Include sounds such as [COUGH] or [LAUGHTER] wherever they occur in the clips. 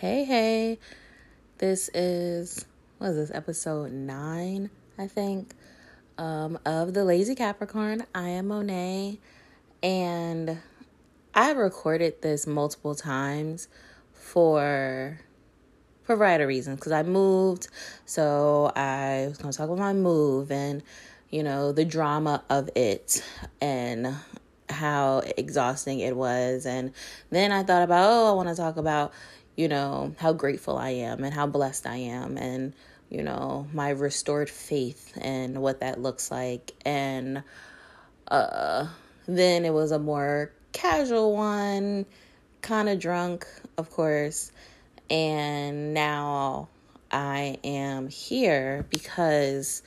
Hey, hey. This is, what is this, episode nine, I think, um, of The Lazy Capricorn. I am Monet, and I recorded this multiple times for for a variety of reasons because I moved, so I was going to talk about my move and you know the drama of it and how exhausting it was. And then I thought about, oh, I want to talk about, you know, how grateful I am and how blessed I am and, you know, my restored faith and what that looks like. And uh, then it was a more casual one, kind of drunk, of course. And now I am here because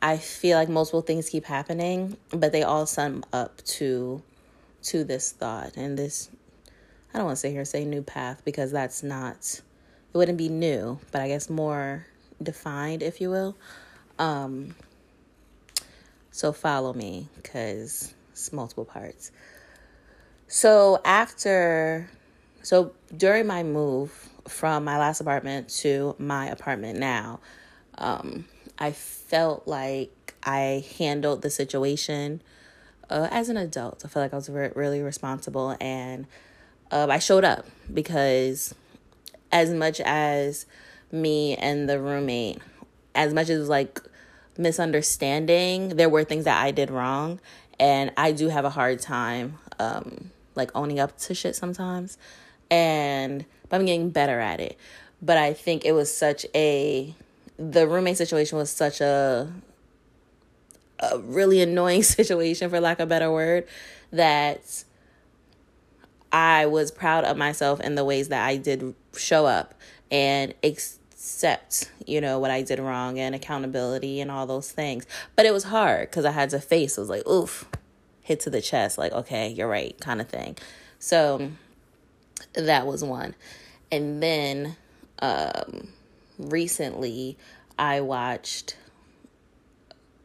I feel like multiple things keep happening, but they all sum up to to this thought and this I don't want to say here say new path because that's not it wouldn't be new, but I guess more defined if you will. Um so follow me cuz it's multiple parts. So after so during my move from my last apartment to my apartment now, um I felt like I handled the situation uh, as an adult. I felt like I was re- really responsible and uh, I showed up because, as much as me and the roommate, as much as like misunderstanding, there were things that I did wrong. And I do have a hard time um, like owning up to shit sometimes. And but I'm getting better at it. But I think it was such a the roommate situation was such a a really annoying [LAUGHS] situation for lack of a better word that I was proud of myself in the ways that I did show up and accept, you know, what I did wrong and accountability and all those things. But it was hard because I had to face, it was like, oof, hit to the chest, like, okay, you're right, kind of thing. So that was one. And then um recently I watched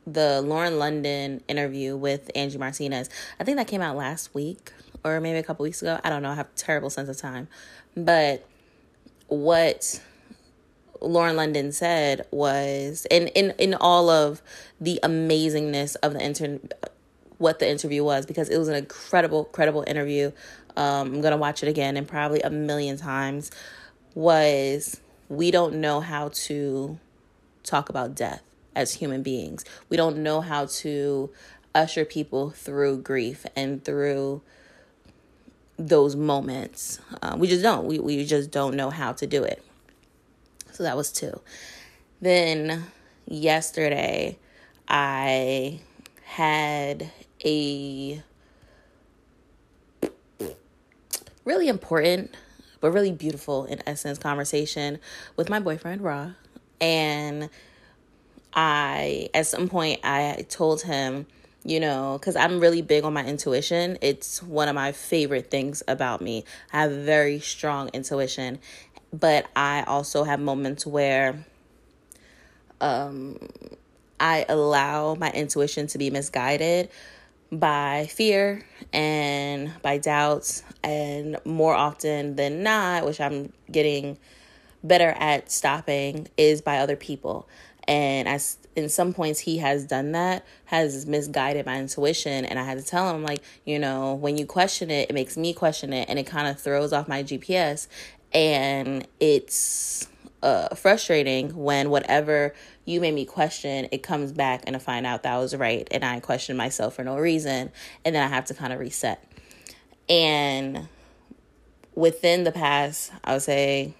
the Lauren London interview with Angie Martinez. I think that came out last week or maybe a couple weeks ago. I don't know. I have terrible sense of time. But what Lauren London said was in in in all of the amazingness of the inter what the interview was because it was an incredible credible interview. Um, I'm gonna watch it again and probably a million times. Was we don't know how to talk about death as human beings. We don't know how to usher people through grief and through those moments. Uh, we just don't. We, we just don't know how to do it. So that was two. Then yesterday, I had a really important but really beautiful in essence conversation with my boyfriend Ra and I at some point I told him, you know, cuz I'm really big on my intuition. It's one of my favorite things about me. I have very strong intuition, but I also have moments where um I allow my intuition to be misguided by fear and by doubts and more often than not which i'm getting better at stopping is by other people and as in some points he has done that has misguided my intuition and i had to tell him like you know when you question it it makes me question it and it kind of throws off my gps and it's uh, frustrating when whatever you made me question, it comes back and I find out that I was right and I question myself for no reason and then I have to kind of reset. And within the past, I would say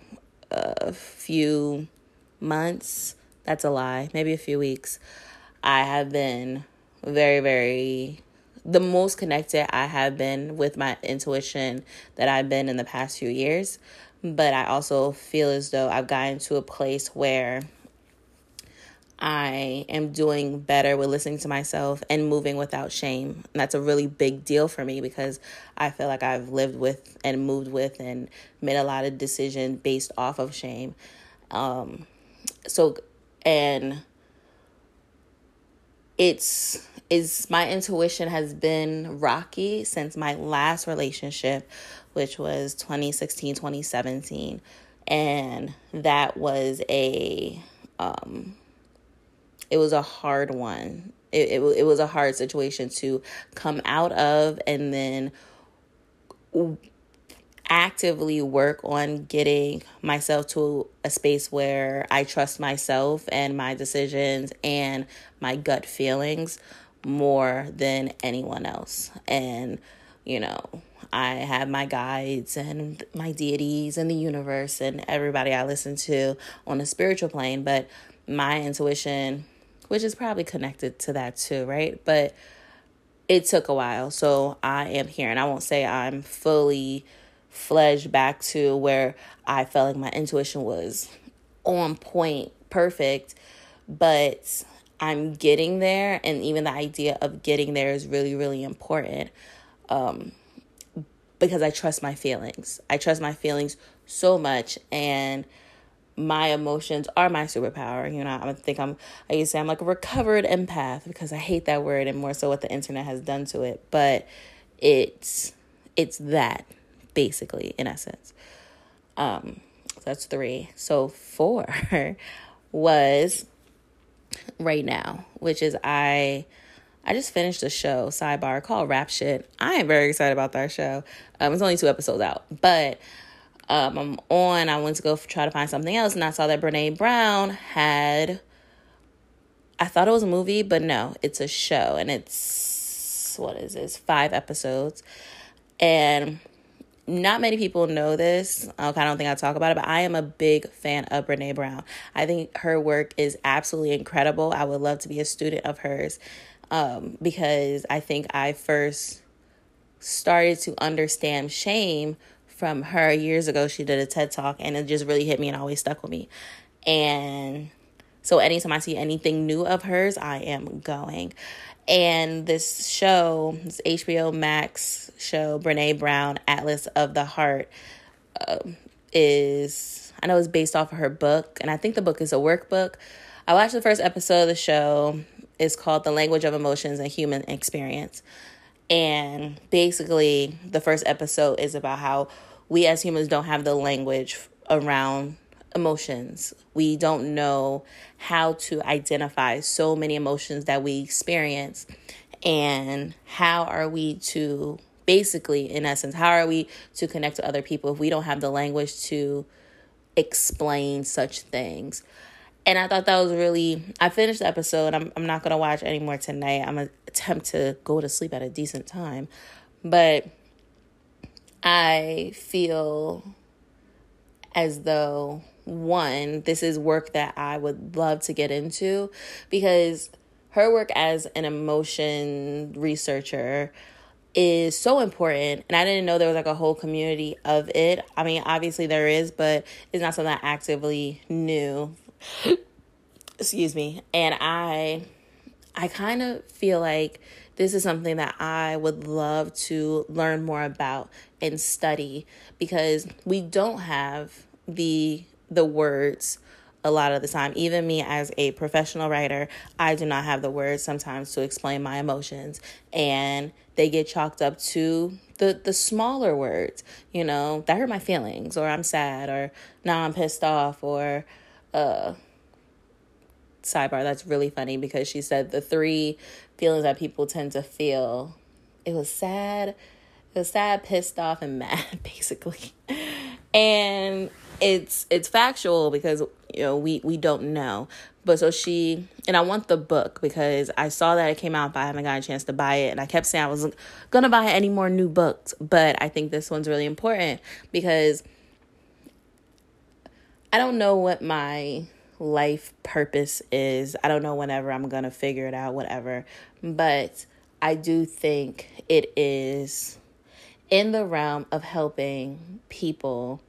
a few months, that's a lie, maybe a few weeks, I have been very, very the most connected I have been with my intuition that I've been in the past few years. But I also feel as though I've gotten to a place where I am doing better with listening to myself and moving without shame. And that's a really big deal for me because I feel like I've lived with and moved with and made a lot of decisions based off of shame. Um, so, and it's is my intuition has been rocky since my last relationship which was 2016 2017 and that was a um it was a hard one. It, it, it was a hard situation to come out of and then actively work on getting myself to a space where I trust myself and my decisions and my gut feelings more than anyone else. And, you know, I have my guides and my deities and the universe and everybody I listen to on a spiritual plane, but my intuition, which is probably connected to that too, right? But it took a while. So I am here, and I won't say I'm fully fledged back to where I felt like my intuition was on point, perfect, but I'm getting there. And even the idea of getting there is really, really important um, because I trust my feelings. I trust my feelings so much. And my emotions are my superpower. You know, I think I'm, I used to say I'm like a recovered empath because I hate that word and more so what the internet has done to it. But it's, it's that basically, in essence. Um, that's three. So four [LAUGHS] was right now, which is I I just finished a show, sidebar, called Rap Shit. I am very excited about that show. Um, it's only two episodes out, but um, I'm on. I went to go try to find something else, and I saw that Brene Brown had. I thought it was a movie, but no, it's a show, and it's what is this? Five episodes, and not many people know this. I don't think I talk about it, but I am a big fan of Brene Brown. I think her work is absolutely incredible. I would love to be a student of hers um, because I think I first started to understand shame from her years ago. She did a TED talk and it just really hit me and always stuck with me. And so anytime I see anything new of hers, I am going. And this show, this HBO Max show, Brene Brown, Atlas of the Heart, uh, is, I know it's based off of her book. And I think the book is a workbook. I watched the first episode of the show. It's called The Language of Emotions and Human Experience. And basically, the first episode is about how we as humans don't have the language around emotions. We don't know how to identify so many emotions that we experience. And how are we to basically, in essence, how are we to connect to other people if we don't have the language to explain such things? And I thought that was really, I finished the episode. I'm, I'm not going to watch anymore tonight. I'm going to attempt to go to sleep at a decent time. But I feel as though one, this is work that I would love to get into because her work as an emotion researcher is so important and i didn't know there was like a whole community of it. I mean obviously there is but it's not something i actively knew. [GASPS] Excuse me. And i i kind of feel like this is something that i would love to learn more about and study because we don't have the the words a lot of the time. Even me as a professional writer, I do not have the words sometimes to explain my emotions and they get chalked up to the the smaller words, you know, that hurt my feelings or I'm sad or now I'm pissed off or uh sidebar that's really funny because she said the three feelings that people tend to feel it was sad it was sad pissed off and [LAUGHS] mad basically and it's it's factual because you know we we don't know. But so she and i want the book because i saw that it came out but i haven't gotten a chance to buy it. And i kept saying i wasn't gonna buy any more new books. But i think this one's really important because i don't know what my life purpose is. I don't know whenever i'm gonna figure it out whatever. But i do think it is in the realm of helping people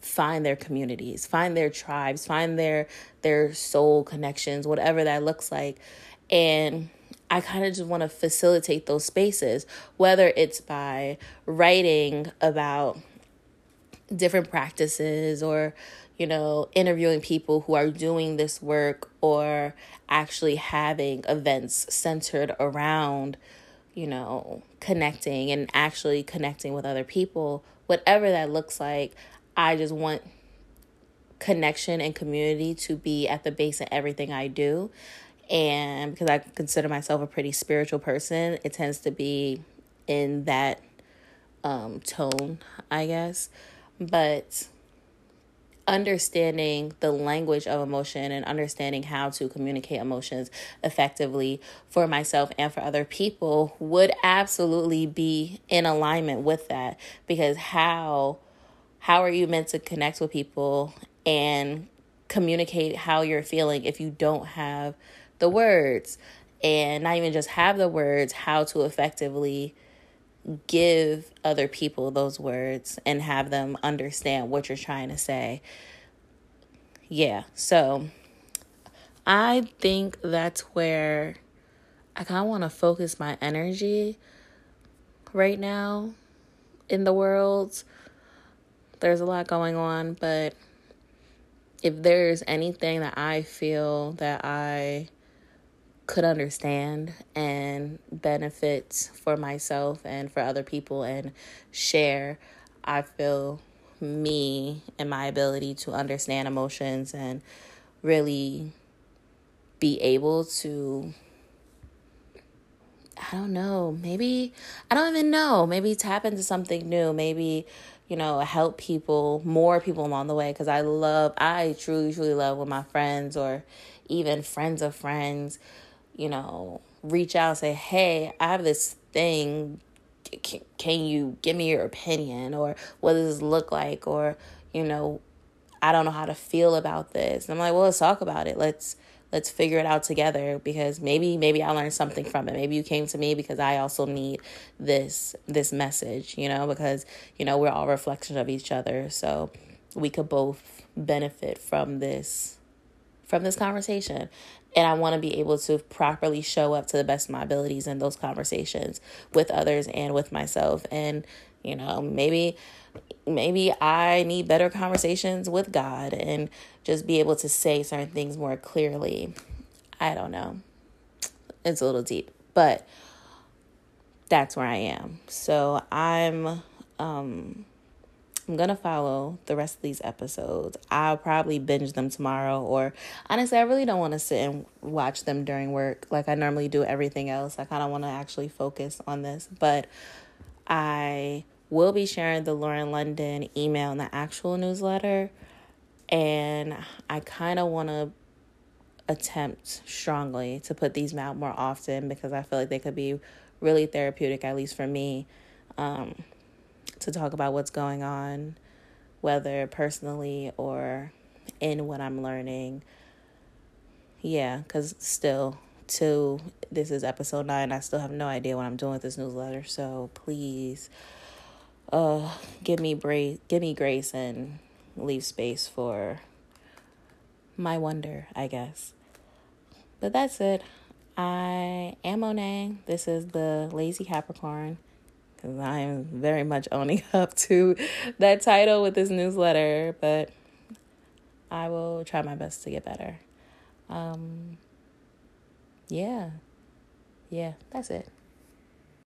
find their communities, find their tribes, find their their soul connections, whatever that looks like. And I kind of just want to facilitate those spaces, whether it's by writing about different practices or you know, interviewing people who are doing this work or actually having events centered around, you know, connecting and actually connecting with other people, whatever that looks like, I just want connection and community to be at the base of everything I do. And because I consider myself a pretty spiritual person, it tends to be in that um, tone, I guess. But understanding the language of emotion and understanding how to communicate emotions effectively for myself and for other people would absolutely be in alignment with that because how how are you meant to connect with people and communicate how you're feeling if you don't have the words and not even just have the words how to effectively give other people those words and have them understand what you're trying to say. Yeah, so I think that's where I kind of want to focus my energy right now in the world. There's a lot going on, but if there's anything that I feel that I could understand and benefit for myself and for other people and share, I feel me and my ability to understand emotions and really be able to I don't know, maybe I don't even know, maybe tap into something new, maybe you know, help people, more people along the way cuz I love I truly truly love when my friends or even friends of friends you know, reach out and say, hey, I have this thing. Can, can you give me your opinion? Or what does this look like? Or, you know, I don't know how to feel about this. And I'm like, well, let's talk about it. Let's let's figure it out together because maybe maybe I learned something from it. Maybe you came to me because I also need this this message, you know, because you know, we're all reflections of each other. So we could both benefit from this from this conversation and I want to be able to properly show up to the best of my abilities in those conversations with others and with myself and you know maybe maybe I need better conversations with God and just be able to say certain things more clearly. I don't know. It's a little deep, but that's where I am. So I'm um I'm gonna follow the rest of these episodes. I'll probably binge them tomorrow, or honestly, I really don't want to sit and watch them during work like I normally do everything else. I kind of want to actually focus on this, but I will be sharing the Lauren London email in the actual newsletter, and I kind of want to attempt strongly to put these out more often because I feel like they could be really therapeutic, at least for me. Um, to talk about what's going on, whether personally or in what I'm learning. Yeah, because still, till this is episode nine, I still have no idea what I'm doing with this newsletter. So please, uh, give me grace, give me grace, and leave space for my wonder, I guess. But that's it. I am Monet. This is the Lazy Capricorn because I am very much owning [LAUGHS] up to that title with this newsletter, but I will try my best to get better. Um, yeah, yeah, that's it.